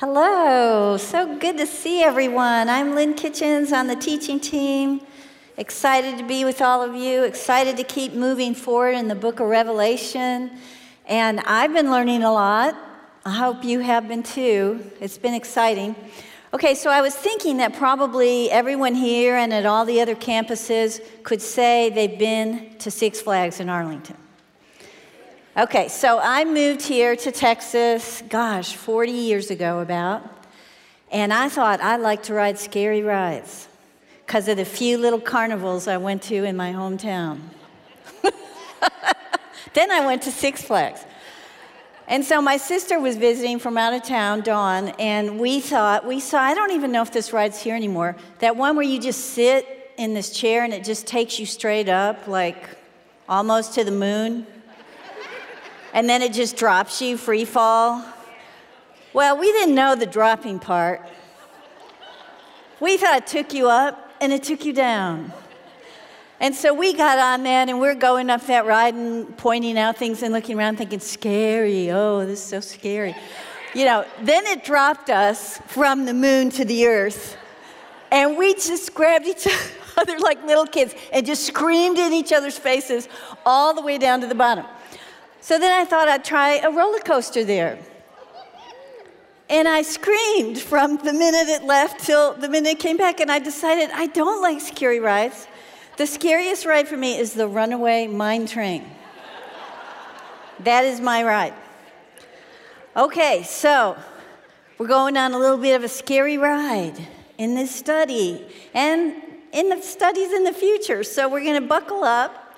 Hello, so good to see everyone. I'm Lynn Kitchens on the teaching team. Excited to be with all of you, excited to keep moving forward in the book of Revelation. And I've been learning a lot. I hope you have been too. It's been exciting. Okay, so I was thinking that probably everyone here and at all the other campuses could say they've been to Six Flags in Arlington. Okay, so I moved here to Texas, gosh, 40 years ago about, and I thought I'd like to ride scary rides because of the few little carnivals I went to in my hometown. then I went to Six Flags. And so my sister was visiting from out of town, Dawn, and we thought, we saw, I don't even know if this ride's here anymore, that one where you just sit in this chair and it just takes you straight up, like almost to the moon. And then it just drops you free fall. Well, we didn't know the dropping part. We thought it took you up and it took you down. And so we got on that and we're going up that ride and pointing out things and looking around thinking, scary. Oh, this is so scary. You know, then it dropped us from the moon to the earth. And we just grabbed each other like little kids and just screamed in each other's faces all the way down to the bottom. So then I thought I'd try a roller coaster there. And I screamed from the minute it left till the minute it came back, and I decided I don't like scary rides. The scariest ride for me is the runaway mine train. that is my ride. Okay, so we're going on a little bit of a scary ride in this study and in the studies in the future. So we're going to buckle up,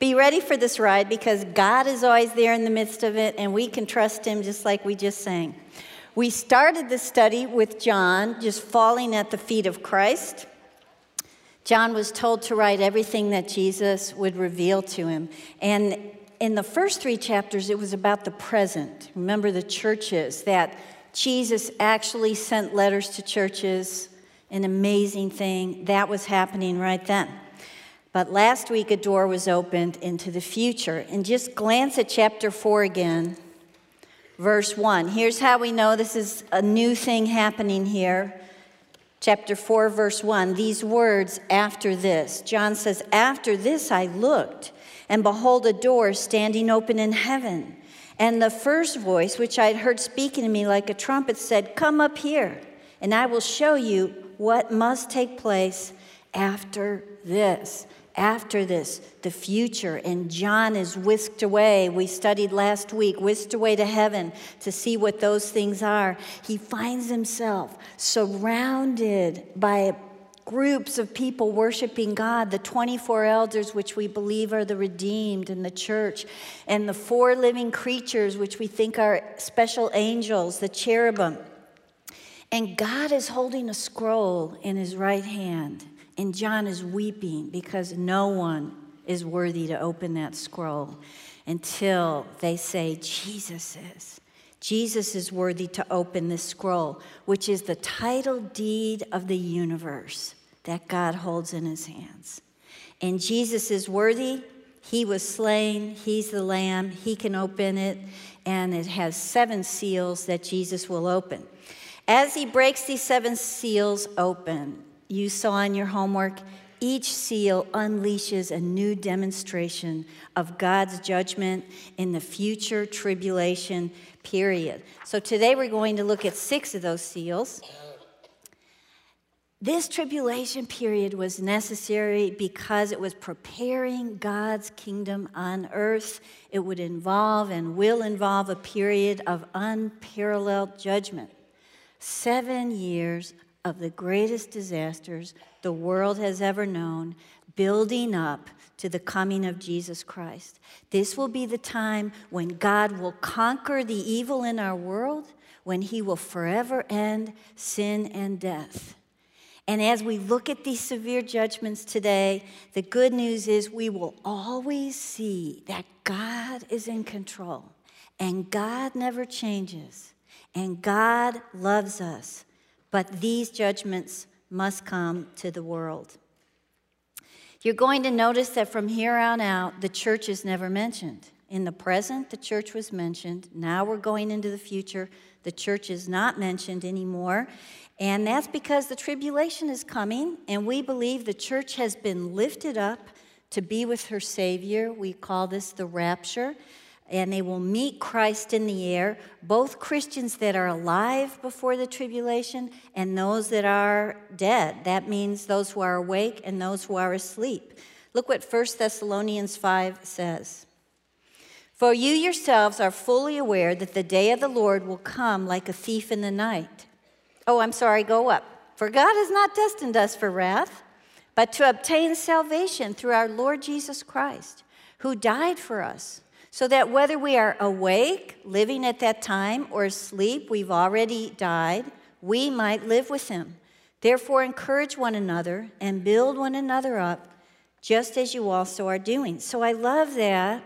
be ready for this ride because God is always there in the midst of it and we can trust Him just like we just sang. We started the study with John just falling at the feet of Christ. John was told to write everything that Jesus would reveal to him. And in the first three chapters, it was about the present. Remember the churches, that Jesus actually sent letters to churches, an amazing thing. That was happening right then. But last week, a door was opened into the future. And just glance at chapter 4 again, verse 1. Here's how we know this is a new thing happening here chapter 4, verse 1, these words after this. John says, After this I looked, and behold, a door standing open in heaven. And the first voice, which I had heard speaking to me like a trumpet, said, Come up here, and I will show you what must take place after this after this, the future. And John is whisked away. We studied last week, whisked away to heaven to see what those things are. He finds himself surrounded by groups of people worshiping God, the 24 elders, which we believe are the redeemed in the church, and the four living creatures, which we think are special angels, the cherubim. And God is holding a scroll in his right hand. And John is weeping because no one is worthy to open that scroll until they say, Jesus is. Jesus is worthy to open this scroll, which is the title deed of the universe that God holds in his hands. And Jesus is worthy. He was slain. He's the lamb. He can open it. And it has seven seals that Jesus will open. As he breaks these seven seals open, you saw in your homework, each seal unleashes a new demonstration of God's judgment in the future tribulation period. So today we're going to look at six of those seals. This tribulation period was necessary because it was preparing God's kingdom on earth. It would involve and will involve a period of unparalleled judgment. Seven years of the greatest disasters the world has ever known, building up to the coming of Jesus Christ. This will be the time when God will conquer the evil in our world, when He will forever end sin and death. And as we look at these severe judgments today, the good news is we will always see that God is in control and God never changes and God loves us but these judgments must come to the world. You're going to notice that from here on out, the church is never mentioned. In the present, the church was mentioned. Now we're going into the future. The church is not mentioned anymore. And that's because the tribulation is coming, and we believe the church has been lifted up to be with her Savior. We call this the rapture. And they will meet Christ in the air, both Christians that are alive before the tribulation and those that are dead. That means those who are awake and those who are asleep. Look what 1 Thessalonians 5 says. For you yourselves are fully aware that the day of the Lord will come like a thief in the night. Oh, I'm sorry, go up. For God has not destined us for wrath but to obtain salvation through our Lord Jesus Christ, who died for us, so that whether we are awake, living at that time, or asleep, we've already died, we might live with him. Therefore, encourage one another and build one another up, just as you also are doing. So I love that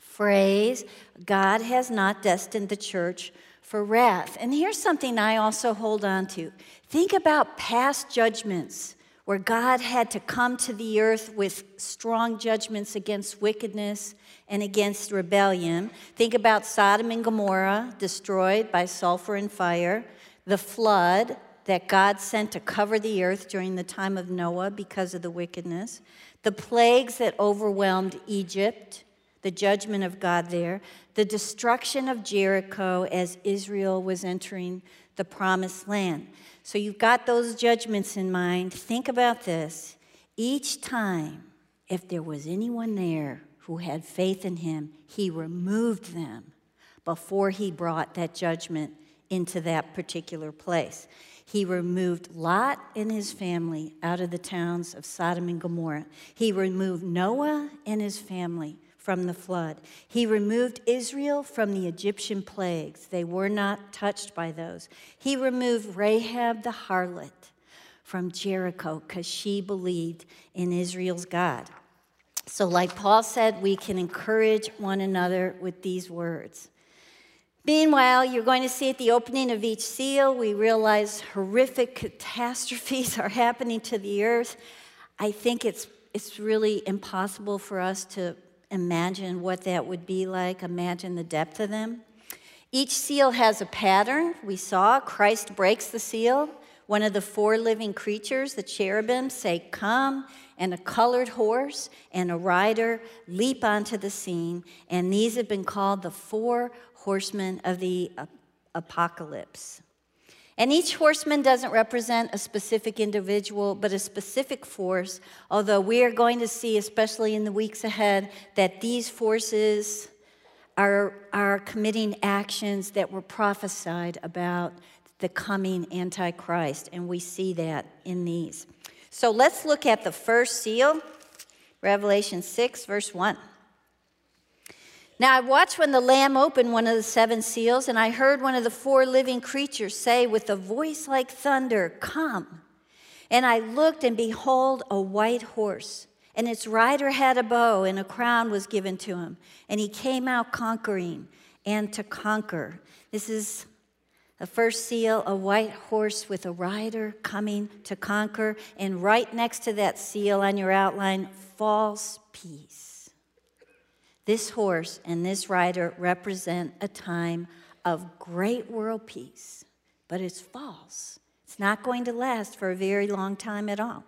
phrase God has not destined the church for wrath. And here's something I also hold on to think about past judgments where God had to come to the earth with strong judgments against wickedness and against rebellion. Think about Sodom and Gomorrah, destroyed by sulfur and fire, the flood that God sent to cover the earth during the time of Noah because of the wickedness, the plagues that overwhelmed Egypt, the judgment of God there, the destruction of Jericho as Israel was entering the promised land. So you've got those judgments in mind. Think about this. Each time, if there was anyone there who had faith in him, he removed them before he brought that judgment into that particular place. He removed Lot and his family out of the towns of Sodom and Gomorrah. He removed Noah and his family from the flood. He removed Israel from the Egyptian plagues. They were not touched by those. He removed Rahab the harlot from Jericho because she believed in Israel's God. So, like Paul said, we can encourage one another with these words. Meanwhile, you're going to see at the opening of each seal, we realize horrific catastrophes are happening to the earth. I think it's, it's really impossible for us to imagine what that would be like, imagine the depth of them. Each seal has a pattern. We saw Christ breaks the seal. One of the four living creatures, the cherubim, say, Come, and a colored horse and a rider leap onto the scene. And these have been called the four horsemen of the apocalypse. And each horseman doesn't represent a specific individual, but a specific force, although we are going to see, especially in the weeks ahead, that these forces are, are committing actions that were prophesied about the coming Antichrist, and we see that in these. So let's look at the first seal, Revelation 6, verse 1. Now I watched when the Lamb opened one of the seven seals, and I heard one of the four living creatures say with a voice like thunder, Come. And I looked, and behold, a white horse. And its rider had a bow, and a crown was given to him. And he came out conquering and to conquer. This is the first seal, a white horse with a rider coming to conquer. And right next to that seal on your outline, false peace. This horse and this rider represent a time of great world peace, but it's false. It's not going to last for a very long time at all.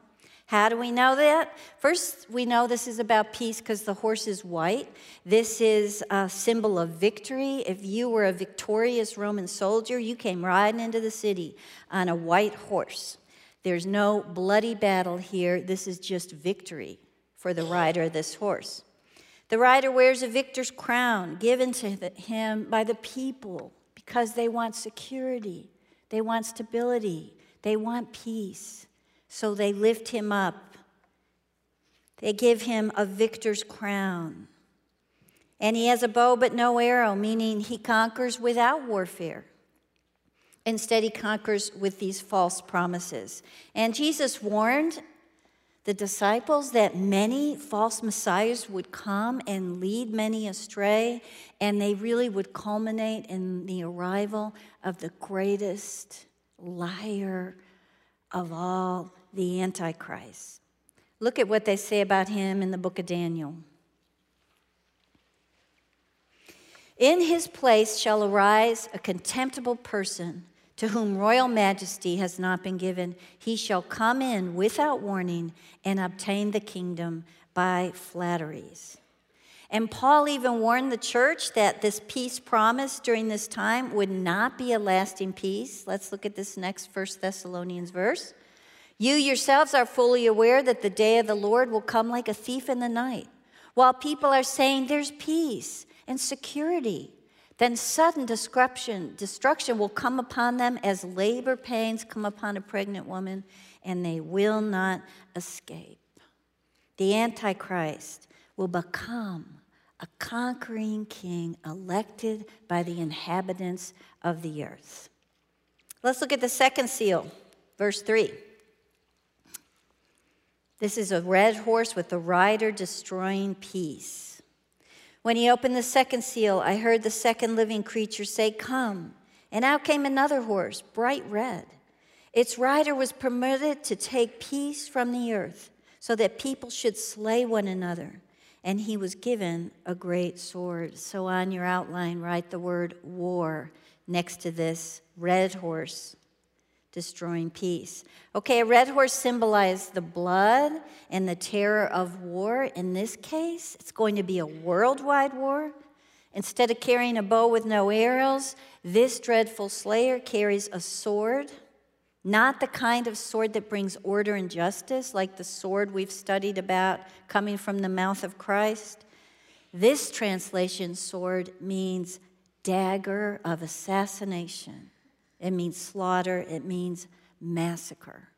How do we know that? First, we know this is about peace because the horse is white. This is a symbol of victory. If you were a victorious Roman soldier, you came riding into the city on a white horse. There's no bloody battle here. This is just victory for the rider of this horse. The rider wears a victor's crown given to him by the people because they want security, they want stability, they want peace. So they lift him up. They give him a victor's crown. And he has a bow but no arrow, meaning he conquers without warfare. Instead, he conquers with these false promises. And Jesus warned the disciples that many false messiahs would come and lead many astray, and they really would culminate in the arrival of the greatest liar of all, the Antichrist. Look at what they say about him in the book of Daniel. In his place shall arise a contemptible person to whom royal majesty has not been given. He shall come in without warning and obtain the kingdom by flatteries. And Paul even warned the church that this peace promised during this time would not be a lasting peace. Let's look at this next First Thessalonians verse. You yourselves are fully aware that the day of the Lord will come like a thief in the night. While people are saying there's peace and security, then sudden destruction, destruction will come upon them as labor pains come upon a pregnant woman, and they will not escape. The Antichrist will become a conquering king elected by the inhabitants of the earth. Let's look at the second seal, verse 3. This is a red horse with the rider destroying peace. When he opened the second seal, I heard the second living creature say, Come. And out came another horse, bright red. Its rider was permitted to take peace from the earth, so that people should slay one another and he was given a great sword. So on your outline, write the word war next to this red horse, destroying peace. Okay, a red horse symbolized the blood and the terror of war. In this case, it's going to be a worldwide war. Instead of carrying a bow with no arrows, this dreadful slayer carries a sword not the kind of sword that brings order and justice, like the sword we've studied about coming from the mouth of Christ. This translation, sword, means dagger of assassination. It means slaughter, it means massacre.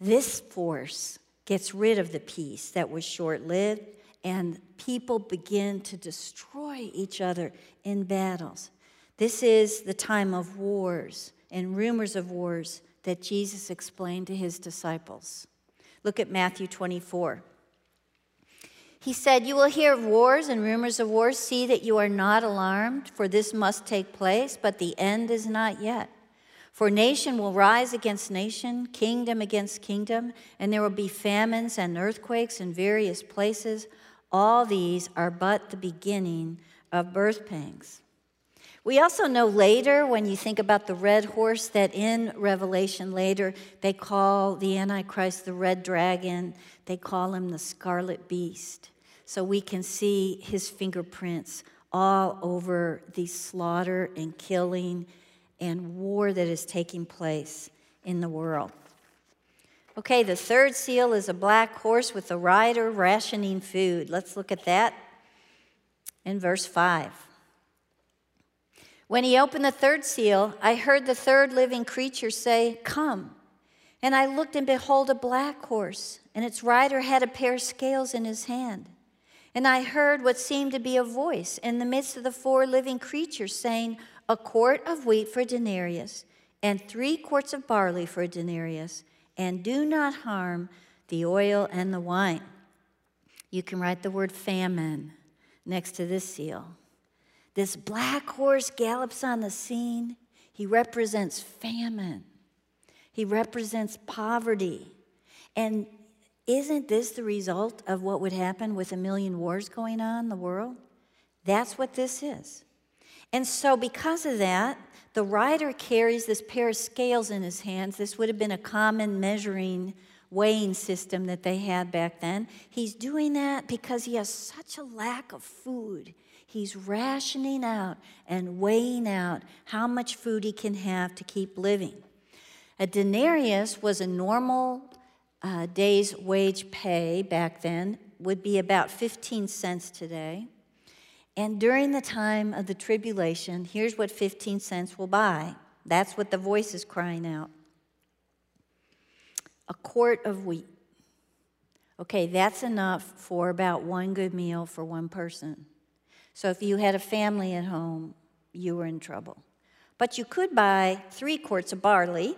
This force gets rid of the peace that was short lived, and people begin to destroy each other in battles. This is the time of wars and rumors of wars that Jesus explained to his disciples. Look at Matthew 24. He said, You will hear of wars and rumors of wars. See that you are not alarmed, for this must take place, but the end is not yet. For nation will rise against nation, kingdom against kingdom, and there will be famines and earthquakes in various places. All these are but the beginning of birth pangs. We also know later, when you think about the red horse, that in Revelation later, they call the Antichrist the red dragon, they call him the scarlet beast. So we can see his fingerprints all over the slaughter and killing and war that is taking place in the world. Okay, the third seal is a black horse with a rider rationing food. Let's look at that in verse 5. When he opened the third seal, I heard the third living creature say, Come. And I looked, and behold, a black horse, and its rider had a pair of scales in his hand. And I heard what seemed to be a voice in the midst of the four living creatures saying, A quart of wheat for denarius, and three quarts of barley for denarius, and do not harm the oil and the wine. You can write the word famine next to this seal. This black horse gallops on the scene. He represents famine, he represents poverty. And isn't this the result of what would happen with a million wars going on in the world? That's what this is. And so, because of that, the rider carries this pair of scales in his hands. This would have been a common measuring, weighing system that they had back then. He's doing that because he has such a lack of food. He's rationing out and weighing out how much food he can have to keep living. A denarius was a normal uh, day's wage pay back then, would be about 15 cents today. And during the time of the tribulation, here's what 15 cents will buy. That's what the voice is crying out a quart of wheat. Okay, that's enough for about one good meal for one person. So if you had a family at home, you were in trouble. But you could buy three quarts of barley,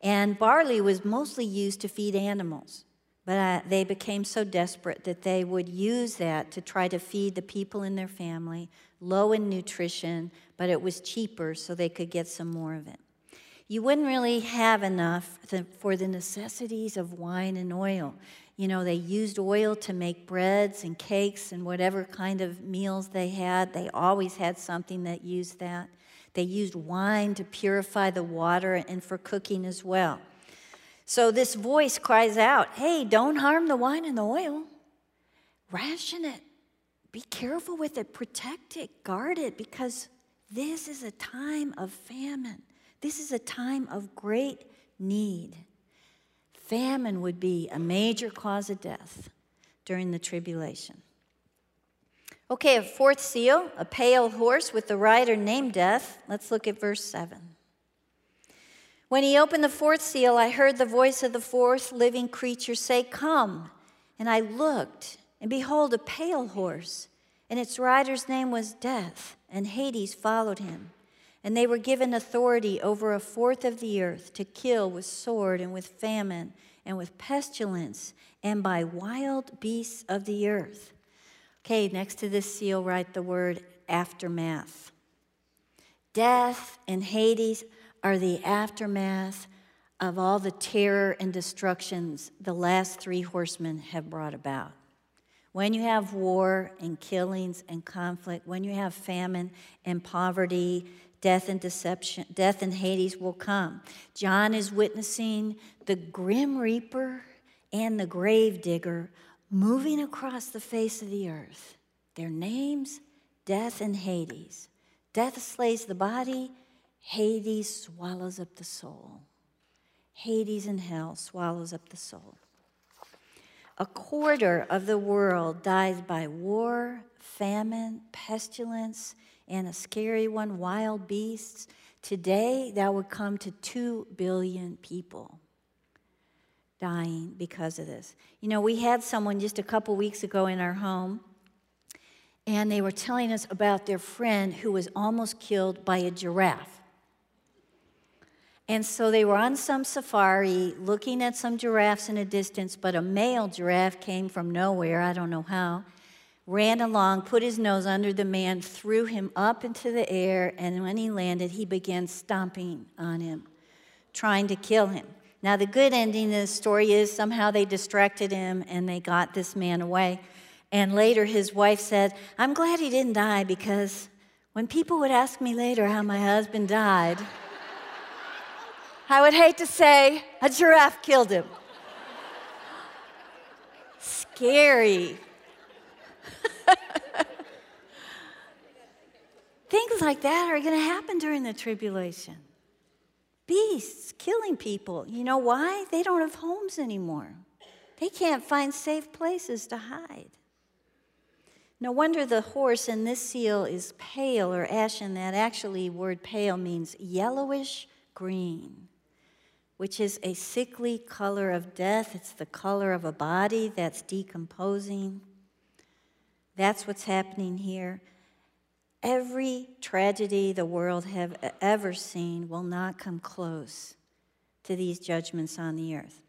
and barley was mostly used to feed animals. But uh, they became so desperate that they would use that to try to feed the people in their family, low in nutrition, but it was cheaper so they could get some more of it. You wouldn't really have enough for the necessities of wine and oil. You know, they used oil to make breads and cakes and whatever kind of meals they had. They always had something that used that. They used wine to purify the water and for cooking as well. So this voice cries out, Hey, don't harm the wine and the oil. Ration it. Be careful with it. Protect it. Guard it because this is a time of famine. This is a time of great need. Famine would be a major cause of death during the tribulation. Okay, a fourth seal, a pale horse with the rider named Death. Let's look at verse 7. When he opened the fourth seal, I heard the voice of the fourth living creature say, Come. And I looked, and behold, a pale horse, and its rider's name was Death, and Hades followed him. And they were given authority over a fourth of the earth to kill with sword and with famine and with pestilence and by wild beasts of the earth. Okay, next to this seal, write the word aftermath. Death and Hades are the aftermath of all the terror and destructions the last three horsemen have brought about. When you have war and killings and conflict, when you have famine and poverty, death and deception, death and Hades will come. John is witnessing the grim reaper and the grave digger moving across the face of the earth. Their names, death and Hades. Death slays the body, Hades swallows up the soul. Hades and hell swallows up the soul. A quarter of the world dies by war, famine, pestilence, and a scary one, wild beasts. Today, that would come to 2 billion people dying because of this. You know, we had someone just a couple weeks ago in our home, and they were telling us about their friend who was almost killed by a giraffe. And so they were on some safari looking at some giraffes in a distance, but a male giraffe came from nowhere, I don't know how, ran along, put his nose under the man, threw him up into the air, and when he landed, he began stomping on him, trying to kill him. Now, the good ending of the story is somehow they distracted him and they got this man away. And later, his wife said, I'm glad he didn't die because when people would ask me later how my husband died, I would hate to say a giraffe killed him. Scary. Things like that are going to happen during the tribulation beasts killing people. You know why? They don't have homes anymore. They can't find safe places to hide. No wonder the horse in this seal is pale or ashen. That actually word pale means yellowish green, which is a sickly color of death. It's the color of a body that's decomposing. That's what's happening here. Every tragedy the world have ever seen will not come close to these judgments on the earth.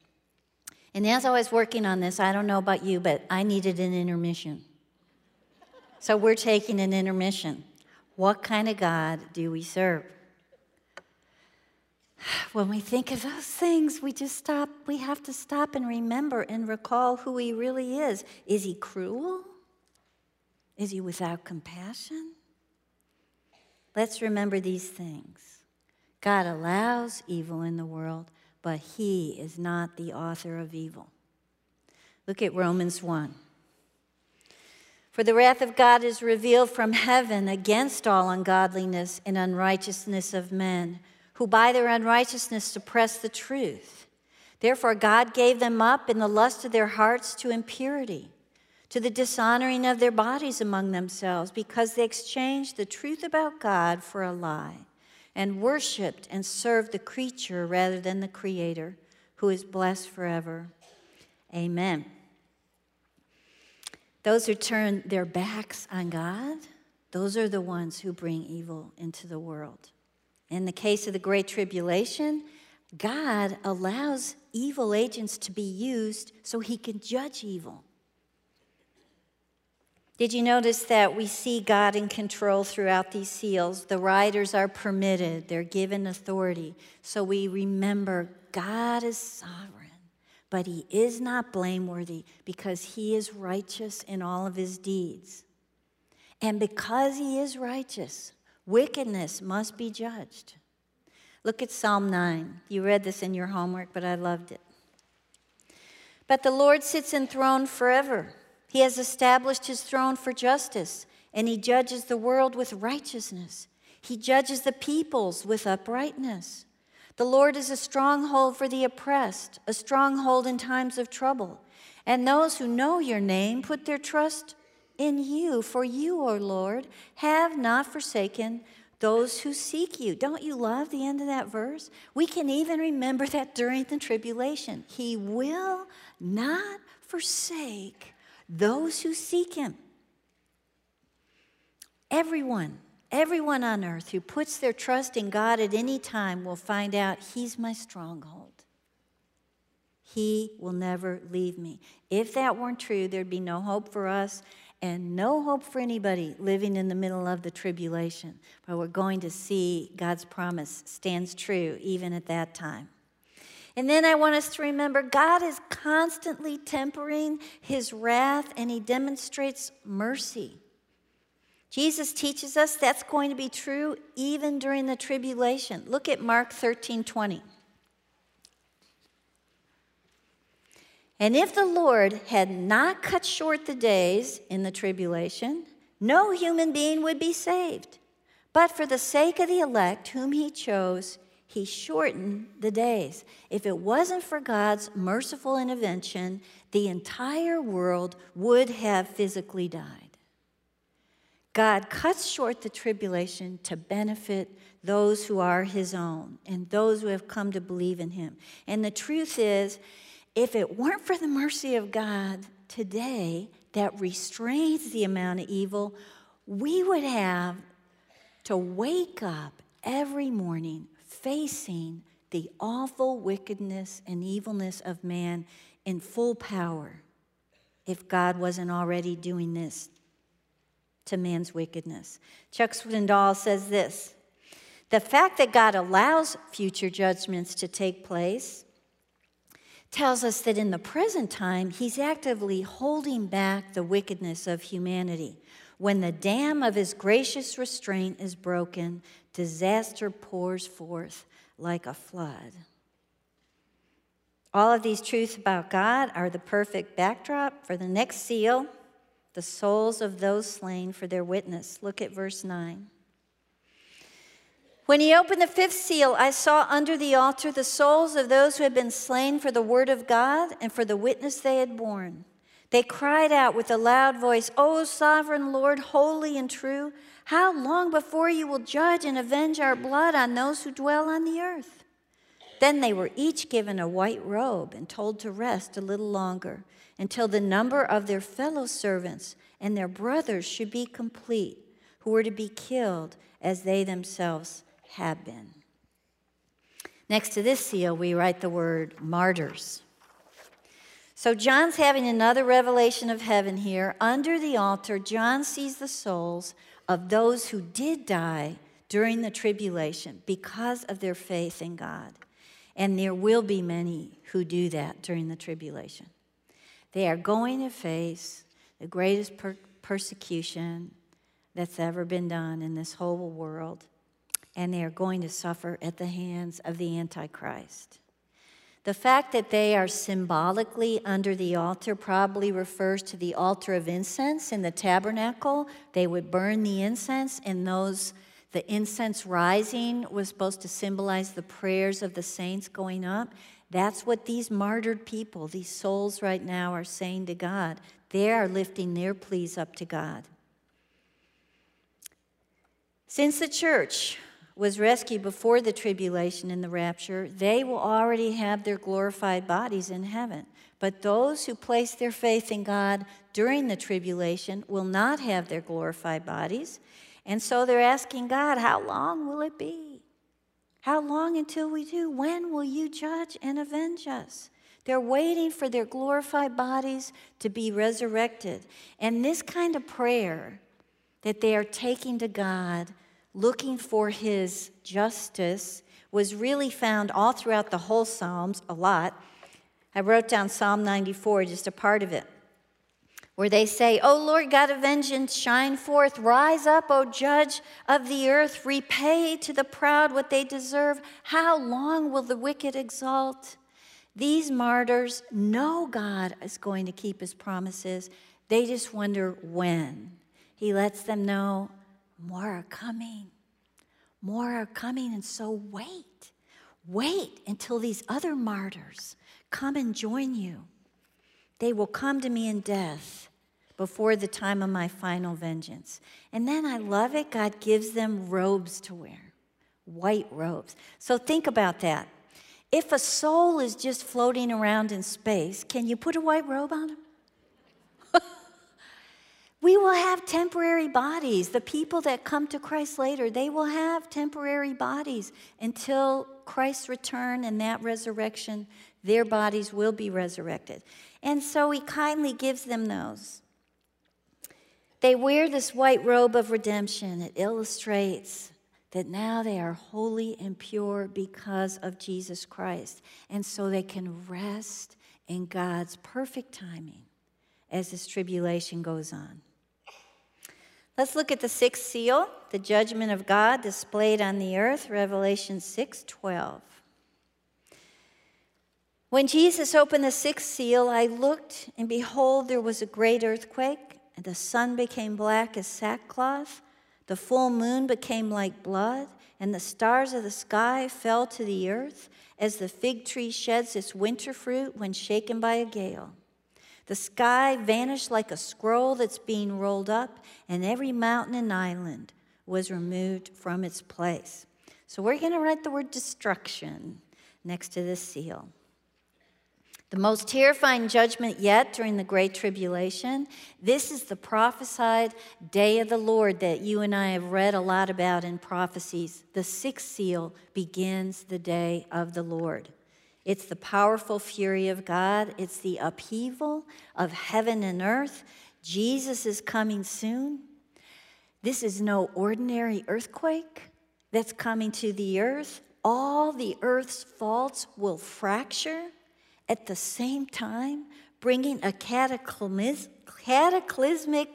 And as I was working on this, I don't know about you, but I needed an intermission. So we're taking an intermission. What kind of God do we serve? When we think of those things, we just stop, we have to stop and remember and recall who He really is. Is He cruel? Is He without compassion? Let's remember these things. God allows evil in the world, but He is not the author of evil. Look at Romans 1. For the wrath of God is revealed from heaven against all ungodliness and unrighteousness of men, who by their unrighteousness suppress the truth. Therefore, God gave them up in the lust of their hearts to impurity to the dishonoring of their bodies among themselves, because they exchanged the truth about God for a lie, and worshiped and served the creature rather than the Creator, who is blessed forever. Amen. Those who turn their backs on God, those are the ones who bring evil into the world. In the case of the Great Tribulation, God allows evil agents to be used so he can judge evil. Did you notice that we see God in control throughout these seals? The riders are permitted, they're given authority. So we remember God is sovereign. but he is not blameworthy because he is righteous in all of his deeds. And because he is righteous, wickedness must be judged. Look at Psalm 9. You read this in your homework, but I loved it. But the Lord sits enthroned forever. He has established his throne for justice, and he judges the world with righteousness. He judges the peoples with uprightness. The Lord is a stronghold for the oppressed, a stronghold in times of trouble. And those who know your name put their trust in you, for you, O Lord, have not forsaken those who seek you. Don't you love the end of that verse? We can even remember that during the tribulation. He will not forsake those who seek him. Everyone, everyone on earth who puts their trust in God at any time will find out He's my stronghold. He will never leave me. If that weren't true, there'd be no hope for us and no hope for anybody living in the middle of the tribulation. But we're going to see God's promise stands true even at that time. And then I want us to remember God is constantly tempering his wrath and he demonstrates mercy. Jesus teaches us that's going to be true even during the tribulation. Look at Mark 13 20. And if the Lord had not cut short the days in the tribulation, no human being would be saved. But for the sake of the elect whom he chose, he shortened the days. If it wasn't for God's merciful intervention, the entire world would have physically died. God cuts short the tribulation to benefit those who are his own and those who have come to believe in him. And the truth is, if it weren't for the mercy of God today that restrains the amount of evil, we would have to wake up every morning facing the awful wickedness and evilness of man in full power if God wasn't already doing this to man's wickedness. Chuck Swindoll says this The fact that God allows future judgments to take place tells us that in the present time, he's actively holding back the wickedness of humanity. When the dam of his gracious restraint is broken, disaster pours forth like a flood. All of these truths about God are the perfect backdrop for the next seal the souls of those slain for their witness. Look at verse 9. When he opened the fifth seal, I saw under the altar the souls of those who had been slain for the word of God and for the witness they had borne. They cried out with a loud voice, O sovereign Lord, holy and true, how long before you will judge and avenge our blood on those who dwell on the earth? Then they were each given a white robe and told to rest a little longer until the number of their fellow servants and their brothers should be complete, who were to be killed as they themselves have been. Next to this seal, we write the word martyrs. So John's having another revelation of heaven here. Under the altar, John sees the souls of those who did die during the tribulation because of their faith in God. And there will be many who do that during the tribulation. They are going to face the greatest per- persecution that's ever been done in this whole world and they are going to suffer at the hands of the Antichrist. The fact that they are symbolically under the altar probably refers to the altar of incense in the tabernacle. They would burn the incense, and those the incense rising was supposed to symbolize the prayers of the saints going up. That's what these martyred people, these souls right now, are saying to God. They are lifting their pleas up to God. Since the church was rescued before the tribulation and the rapture, they will already have their glorified bodies in heaven. But those who place their faith in God during the tribulation will not have their glorified bodies. And so they're asking God, How long will it be? How long until we do? When will you judge and avenge us? They're waiting for their glorified bodies to be resurrected. And this kind of prayer that they are taking to God looking for his justice was really found all throughout the whole Psalms a lot. I wrote down Psalm 94, just a part of it, where they say, O Lord God of vengeance, shine forth, rise up, O judge of the earth, repay to the proud what they deserve. How long will the wicked exalt? These martyrs know God is going to keep his promises. They just wonder when. He lets them know more are coming. More are coming, and so wait. Wait until these other martyrs come and join you. They will come to me in death before the time of my final vengeance. And then I love it, God gives them robes to wear, white robes. So think about that. If a soul is just floating around in space, can you put a white robe on them? We will have temporary bodies. The people that come to Christ later, they will have temporary bodies until Christ's return and that resurrection, their bodies will be resurrected. And so he kindly gives them those. They wear this white robe of redemption. It illustrates that now they are holy and pure because of Jesus Christ. And so they can rest in God's perfect timing as this tribulation goes on. Let's look at the sixth seal, the judgment of God displayed on the earth, Revelation 6 12. When Jesus opened the sixth seal, I looked, and behold, there was a great earthquake, and the sun became black as sackcloth, the full moon became like blood, and the stars of the sky fell to the earth, as the fig tree sheds its winter fruit when shaken by a gale. The sky vanished like a scroll that's being rolled up, and every mountain and island was removed from its place. So we're going to write the word destruction next to this seal. The most terrifying judgment yet during the Great Tribulation. This is the prophesied day of the Lord that you and I have read a lot about in prophecies. The sixth seal begins the day of the Lord. It's the powerful fury of God, it's the upheaval of heaven and earth. Jesus is coming soon. This is no ordinary earthquake that's coming to the earth. All the earth's faults will fracture at the same time, bringing a cataclysmic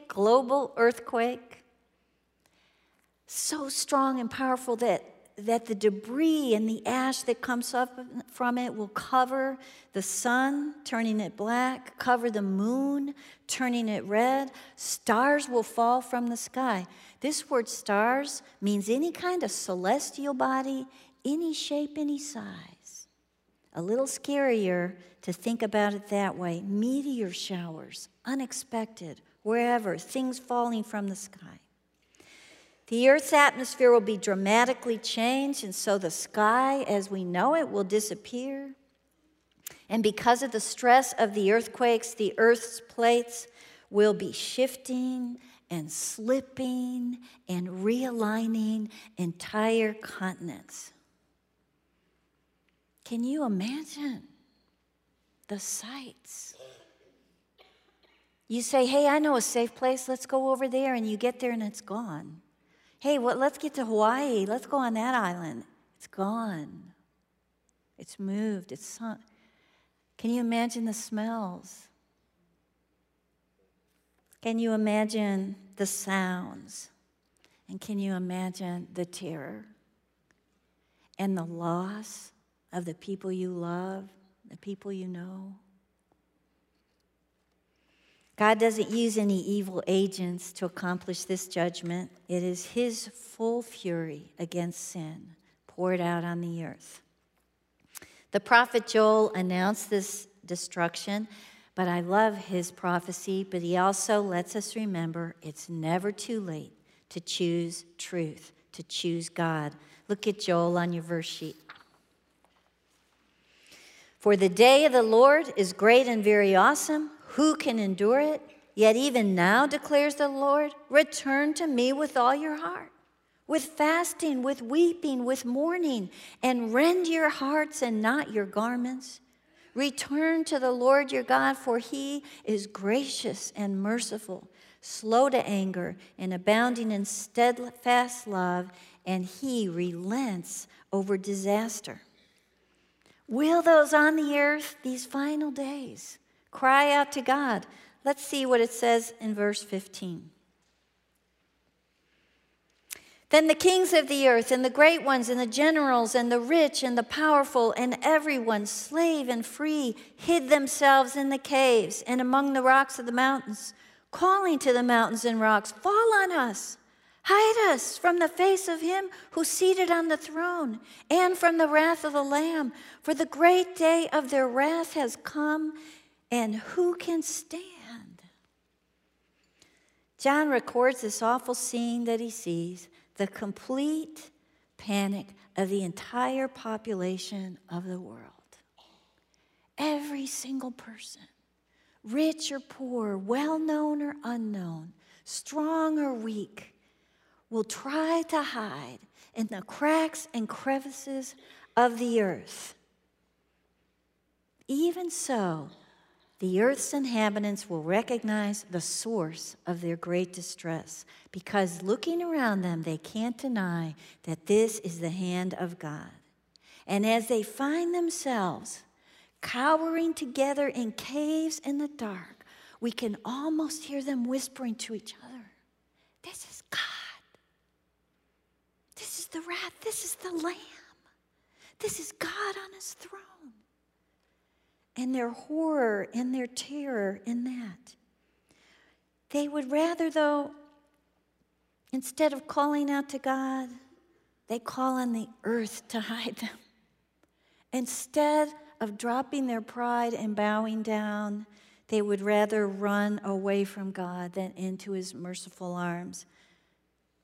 global earthquake. So strong and powerful that that the debris and the ash that comes up from it will cover the sun, turning it black, cover the moon, turning it red. Stars will fall from the sky. This word stars means any kind of celestial body, any shape, any size. A little scarier to think about it that way. Meteor showers, unexpected, wherever, things falling from the sky. The Earth's atmosphere will be dramatically changed, and so the sky as we know it will disappear. And because of the stress of the earthquakes, the Earth's plates will be shifting and slipping and realigning entire continents. Can you imagine the sights? You say, Hey, I know a safe place, let's go over there, and you get there and it's gone. Hey, well, let's get to Hawaii. Let's go on that island. It's gone. It's moved. It's sunk. Can you imagine the smells? Can you imagine the sounds? And can you imagine the terror and the loss of the people you love, the people you know? God doesn't use any evil agents to accomplish this judgment. It is His full fury against sin poured out on the earth. The prophet Joel announced this destruction, but I love his prophecy. But he also lets us remember it's never too late to choose truth, to choose God. Look at Joel on your verse sheet. For the day of the Lord is great and very awesome. Who can endure it? Yet even now, declares the Lord, return to me with all your heart, with fasting, with weeping, with mourning, and rend your hearts and not your garments. Return to the Lord your God, for he is gracious and merciful, slow to anger, and abounding in steadfast love, and he relents over disaster. Will those on the earth these final days cry out to God? Let's see what it says in verse 15. Then the kings of the earth, and the great ones, and the generals, and the rich, and the powerful, and everyone, slave and free, hid themselves in the caves and among the rocks of the mountains, calling to the mountains and rocks, Fall on us! Hide us from the face of him who's seated on the throne and from the wrath of the Lamb, for the great day of their wrath has come, and who can stand? John records this awful scene that he sees the complete panic of the entire population of the world. Every single person, rich or poor, well known or unknown, strong or weak, will try to hide in the cracks and crevices of the earth. Even so, the earth's inhabitants will recognize the source of their great distress because looking around them, they can't deny that this is the hand of God. And as they find themselves cowering together in caves in the dark, we can almost hear them whispering to each other This is God. This is the wrath. This is the Lamb. This is God on his throne and their horror and their terror in that. They would rather, though, instead of calling out to God, they call on the earth to hide them. Instead of dropping their pride and bowing down, they would rather run away from God than into his merciful arms.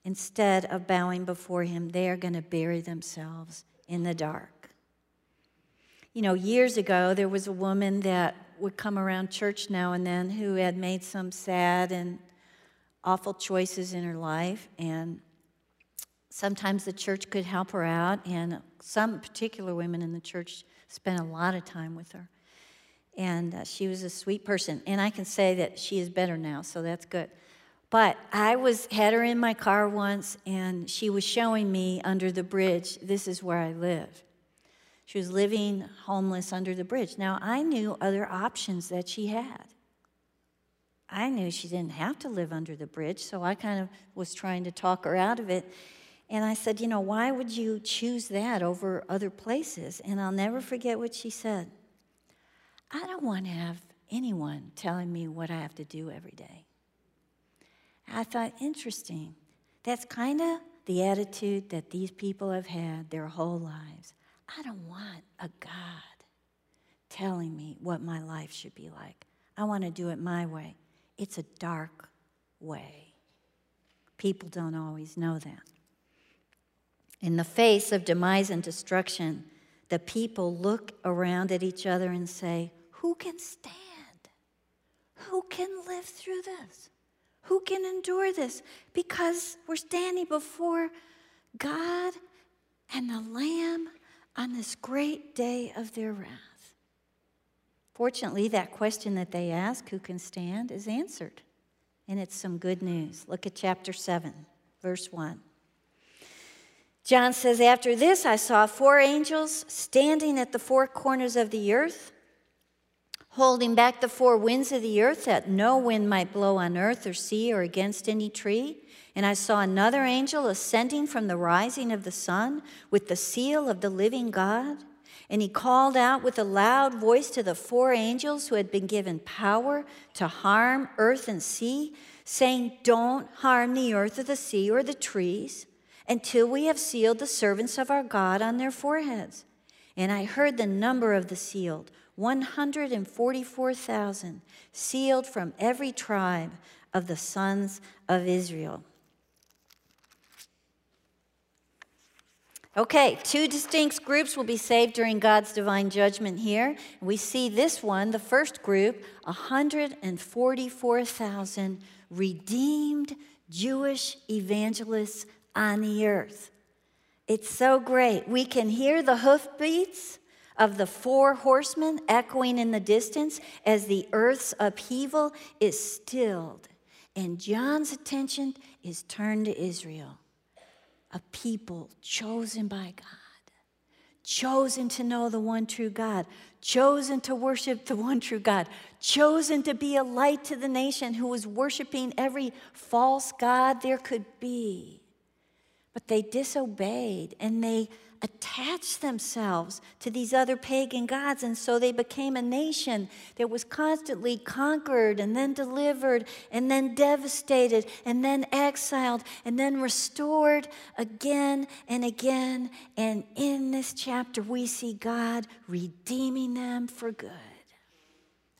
Instead of bowing before him, they are going to bury themselves in the dark. You know, years ago, there was a woman that would come around church now and then who had made some sad and awful choices in her life. And sometimes the church could help her out, and some particular women in the church spent a lot of time with her. And uh, she was a sweet person. And I can say that she is better now, so that's good. But I was had her in my car once, and she was showing me under the bridge, this is where I live. She was living homeless under the bridge. Now, I knew other options that she had. I knew she didn't have to live under the bridge, so I kind of was trying to talk her out of it. And I said, You know, why would you choose that over other places? And I'll never forget what she said. I don't want to have anyone telling me what I have to do every day. I thought, interesting. That's kind of the attitude that these people have had their whole lives. I don't want a God telling me what my life should be like. I want to do it my way. It's a dark way. People don't always know that. In the face of demise and destruction, the people look around at each other and say, Who can stand? Who can live through this? Who can endure this? Because we're standing before God and the Lamb on this great day of their wrath. Fortunately, that question that they ask, who can stand, is answered. And it's some good news. Look at chapter 7, verse 1. John says, After this, I saw four angels standing at the four corners of the earth, holding back the four winds of the earth, that no wind might blow on earth or sea or against any tree. And I saw another angel ascending from the rising of the sun with the seal of the living God. And he called out with a loud voice to the four angels who had been given power to harm earth and sea, saying, Don't harm the earth or the sea or the trees until we have sealed the servants of our God on their foreheads. And I heard the number of the sealed 144,000, sealed from every tribe of the sons of Israel. Okay, two distinct groups will be saved during God's divine judgment here. We see this one, the first group, 144,000 redeemed Jewish evangelists on the earth. It's so great. We can hear the hoofbeats of the four horsemen echoing in the distance as the earth's upheaval is stilled. And John's attention is turned to Israel a people chosen by God, chosen to know the one true God, chosen to worship the one true God, chosen to be a light to the nation who was worshiping every false God there could be. But they disobeyed and they attached themselves to these other pagan gods. And so they became a nation that was constantly conquered and then delivered and then devastated and then exiled and then restored again and again. And in this chapter, we see God redeeming them for good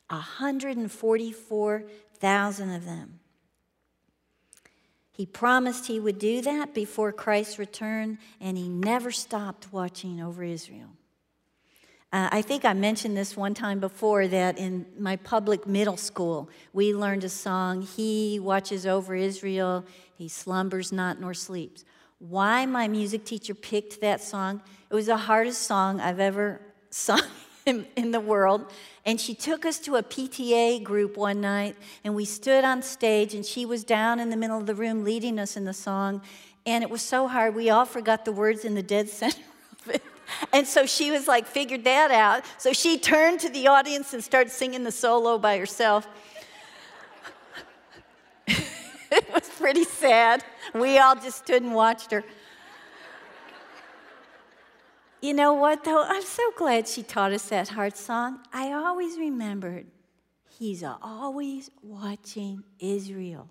144,000 of them. He promised he would do that before Christ's return, and he never stopped watching over Israel. Uh, I think I mentioned this one time before that in my public middle school, we learned a song, He watches over Israel, He slumbers not nor sleeps. Why my music teacher picked that song? It was the hardest song I've ever sung in, in the world. And she took us to a PTA group one night, and we stood on stage, and she was down in the middle of the room leading us in the song. And it was so hard, we all forgot the words in the dead center of it. And so she was like, figured that out. So she turned to the audience and started singing the solo by herself. it was pretty sad. We all just stood and watched her. You know what, though? I'm so glad she taught us that heart song. I always remembered He's always watching Israel.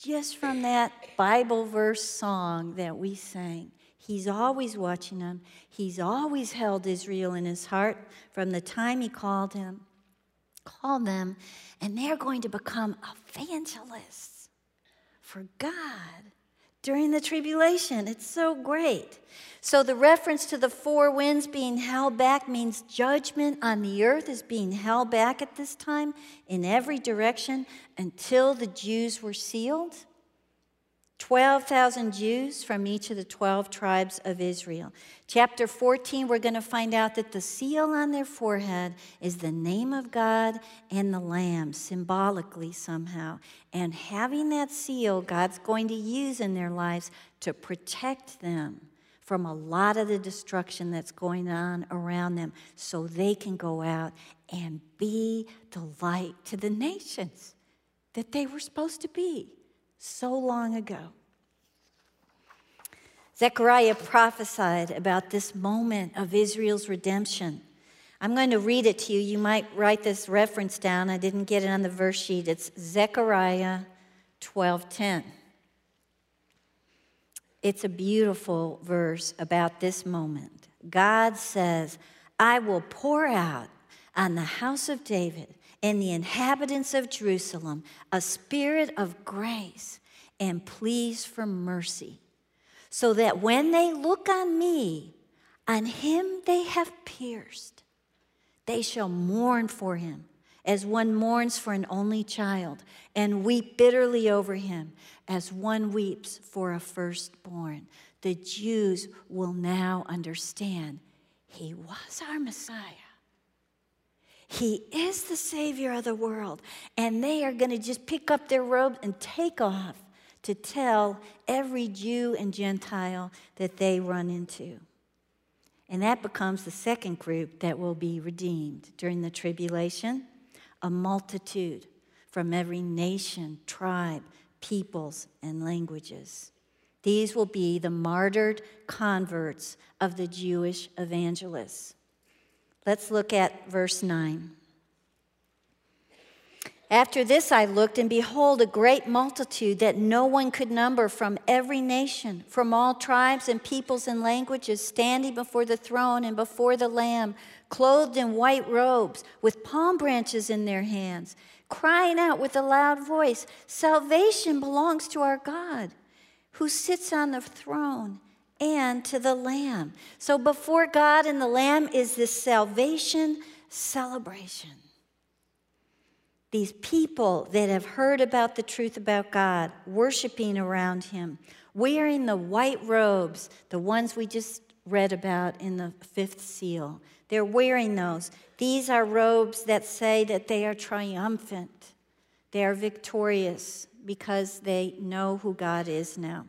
Just from that Bible verse song that we sang. He's always watching them. He's always held Israel in his heart from the time he called him, called them, and they're going to become evangelists for God during the tribulation. It's so great. So, the reference to the four winds being held back means judgment on the earth is being held back at this time in every direction until the Jews were sealed. 12,000 Jews from each of the 12 tribes of Israel. Chapter 14, we're going to find out that the seal on their forehead is the name of God and the Lamb, symbolically somehow. And having that seal, God's going to use in their lives to protect them from a lot of the destruction that's going on around them so they can go out and be the light to the nations that they were supposed to be so long ago. Zechariah prophesied about this moment of Israel's redemption. I'm going to read it to you. You might write this reference down. I didn't get it on the verse sheet. It's Zechariah 12:10. It's a beautiful verse about this moment. God says, I will pour out on the house of David and the inhabitants of Jerusalem a spirit of grace and pleas for mercy, so that when they look on me, on him they have pierced, they shall mourn for him as one mourns for an only child, and weep bitterly over him as one weeps for a firstborn. The Jews will now understand he was our Messiah. He is the Savior of the world. And they are going to just pick up their robes and take off to tell every Jew and Gentile that they run into. And that becomes the second group that will be redeemed during the tribulation a multitude from every nation, tribe, peoples, and languages. These will be the martyred converts of the Jewish evangelists. Let's look at verse 9. After this I looked, and behold, a great multitude that no one could number from every nation, from all tribes and peoples and languages, standing before the throne and before the Lamb, clothed in white robes, with palm branches in their hands, crying out with a loud voice Salvation belongs to our God, who sits on the throne and to the Lamb. So before God and the Lamb is this salvation celebration these people that have heard about the truth about God, worshiping around Him, wearing the white robes, the ones we just read about in the fifth seal. They're wearing those. These are robes that say that they are triumphant, they are victorious because they know who God is now.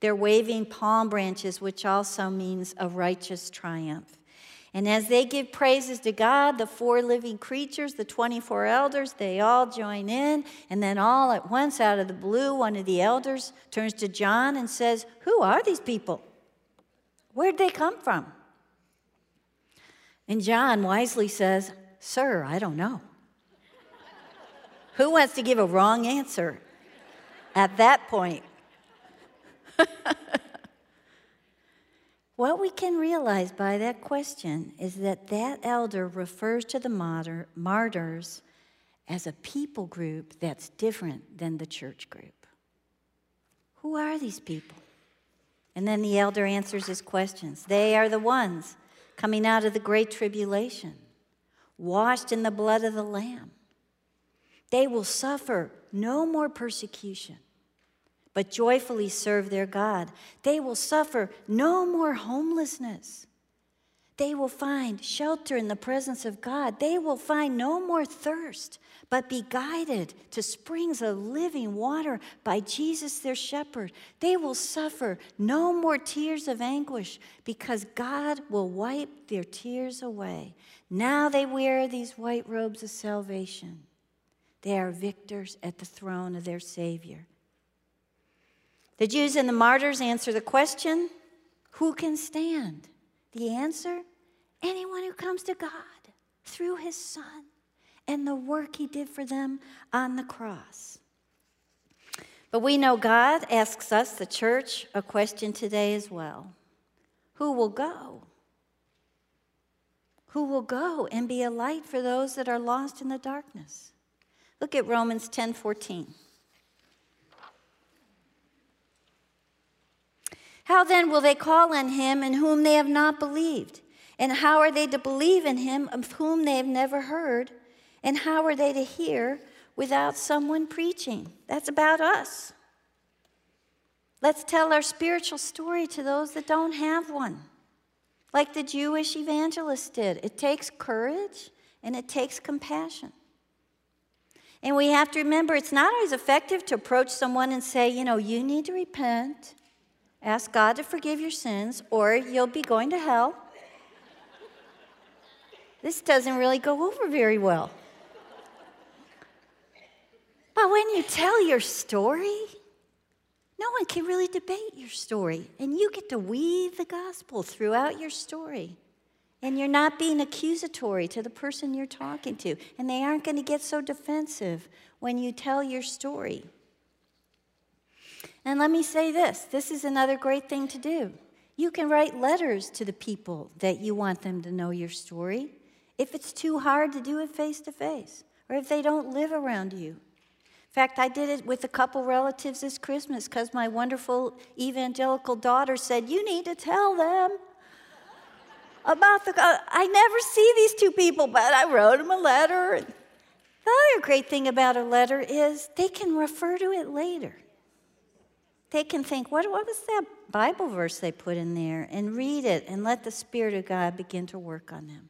They're waving palm branches, which also means a righteous triumph. And as they give praises to God, the four living creatures, the 24 elders, they all join in. And then, all at once, out of the blue, one of the elders turns to John and says, Who are these people? Where'd they come from? And John wisely says, Sir, I don't know. Who wants to give a wrong answer at that point? what we can realize by that question is that that elder refers to the martyr, martyrs as a people group that's different than the church group. Who are these people? And then the elder answers his questions. They are the ones coming out of the great tribulation, washed in the blood of the Lamb. They will suffer no more persecution, but joyfully serve their God. They will suffer no more homelessness, they will find shelter in the presence of God. They will find no more thirst, but be guided to springs of living water by Jesus their shepherd. They will suffer no more tears of anguish because God will wipe their tears away. Now they wear these white robes of salvation. They are victors at the throne of their Savior. The Jews and the martyrs answer the question who can stand? The answer anyone who comes to God through his Son and the work he did for them on the cross. But we know God asks us, the church, a question today as well Who will go? Who will go and be a light for those that are lost in the darkness? Look at Romans 10 14. How then will they call on him in whom they have not believed? And how are they to believe in him of whom they have never heard? And how are they to hear without someone preaching? That's about us. Let's tell our spiritual story to those that don't have one, like the Jewish evangelists did. It takes courage and it takes compassion. And we have to remember it's not always effective to approach someone and say, you know, you need to repent. Ask God to forgive your sins, or you'll be going to hell. This doesn't really go over very well. But when you tell your story, no one can really debate your story. And you get to weave the gospel throughout your story. And you're not being accusatory to the person you're talking to. And they aren't going to get so defensive when you tell your story. And let me say this this is another great thing to do. You can write letters to the people that you want them to know your story if it's too hard to do it face to face or if they don't live around you. In fact, I did it with a couple relatives this Christmas because my wonderful evangelical daughter said, You need to tell them about the. Uh, I never see these two people, but I wrote them a letter. The other great thing about a letter is they can refer to it later. They can think, what, what was that Bible verse they put in there? And read it and let the Spirit of God begin to work on them.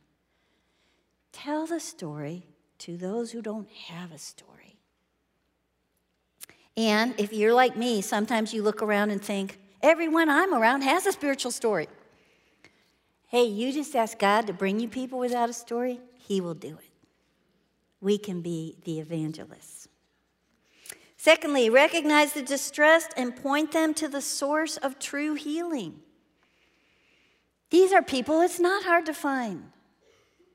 Tell the story to those who don't have a story. And if you're like me, sometimes you look around and think, everyone I'm around has a spiritual story. Hey, you just ask God to bring you people without a story, He will do it. We can be the evangelists. Secondly, recognize the distressed and point them to the source of true healing. These are people it's not hard to find.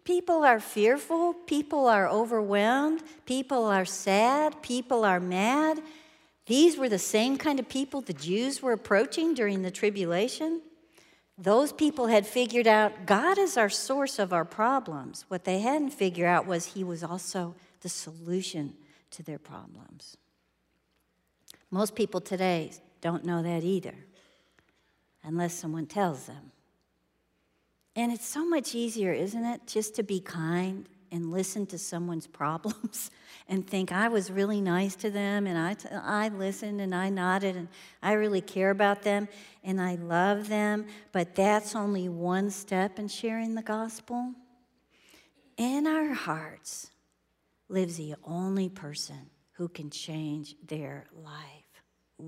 People are fearful, people are overwhelmed, people are sad, people are mad. These were the same kind of people the Jews were approaching during the tribulation. Those people had figured out God is our source of our problems. What they hadn't figured out was He was also the solution to their problems. Most people today don't know that either, unless someone tells them. And it's so much easier, isn't it, just to be kind and listen to someone's problems and think I was really nice to them and I, t- I listened and I nodded and I really care about them and I love them, but that's only one step in sharing the gospel. In our hearts lives the only person who can change their life.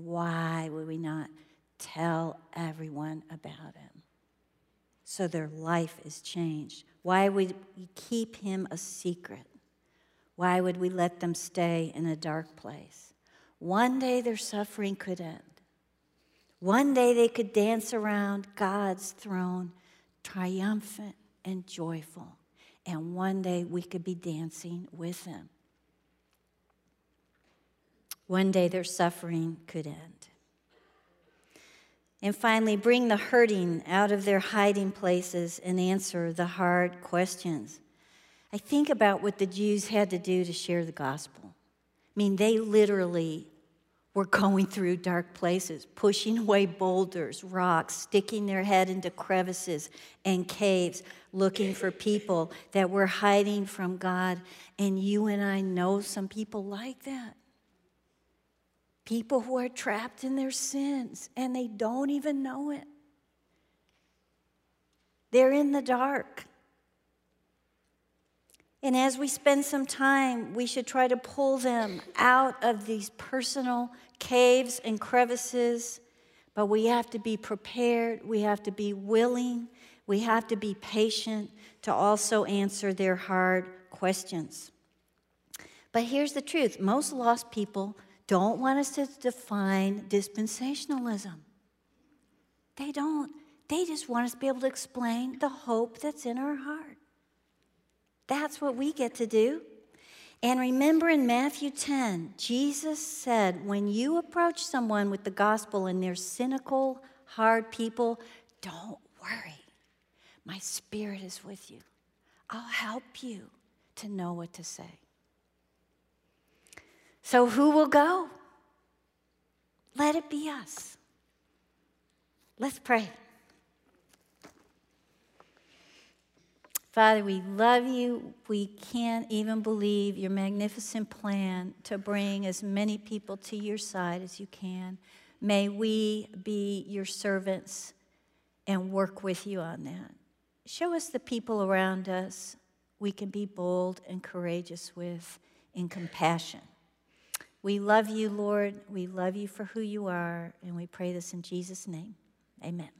Why would we not tell everyone about him. So their life is changed. Why would we keep him a secret? Why would we let them stay in a dark place? One day their suffering could end. One day they could dance around God's throne, triumphant and joyful. And one day we could be dancing with them. One day their suffering could end. And finally, bring the hurting out of their hiding places and answer the hard questions. I think about what the Jews had to do to share the gospel. I mean, they literally were going through dark places, pushing away boulders, rocks, sticking their head into crevices and caves, looking for people that were hiding from God. And you and I know some people like that. People who are trapped in their sins and they don't even know it. They're in the dark. And as we spend some time, we should try to pull them out of these personal caves and crevices. But we have to be prepared, we have to be willing, we have to be patient to also answer their hard questions. But here's the truth most lost people don't want us to define dispensationalism. They don't. They just want us to be able to explain the hope that's in our heart. That's what we get to do. And remember in Matthew 10, Jesus said, when you approach someone with the gospel and they're cynical, hard people, don't worry. My spirit is with you. I'll help you to know what to say. So, who will go? Let it be us. Let's pray. Father, we love you. We can't even believe your magnificent plan to bring as many people to your side as you can. May we be your servants and work with you on that. Show us the people around us we can be bold and courageous with in compassion. We love you, Lord. We love you for who you are, and we pray this in Jesus' name. Amen.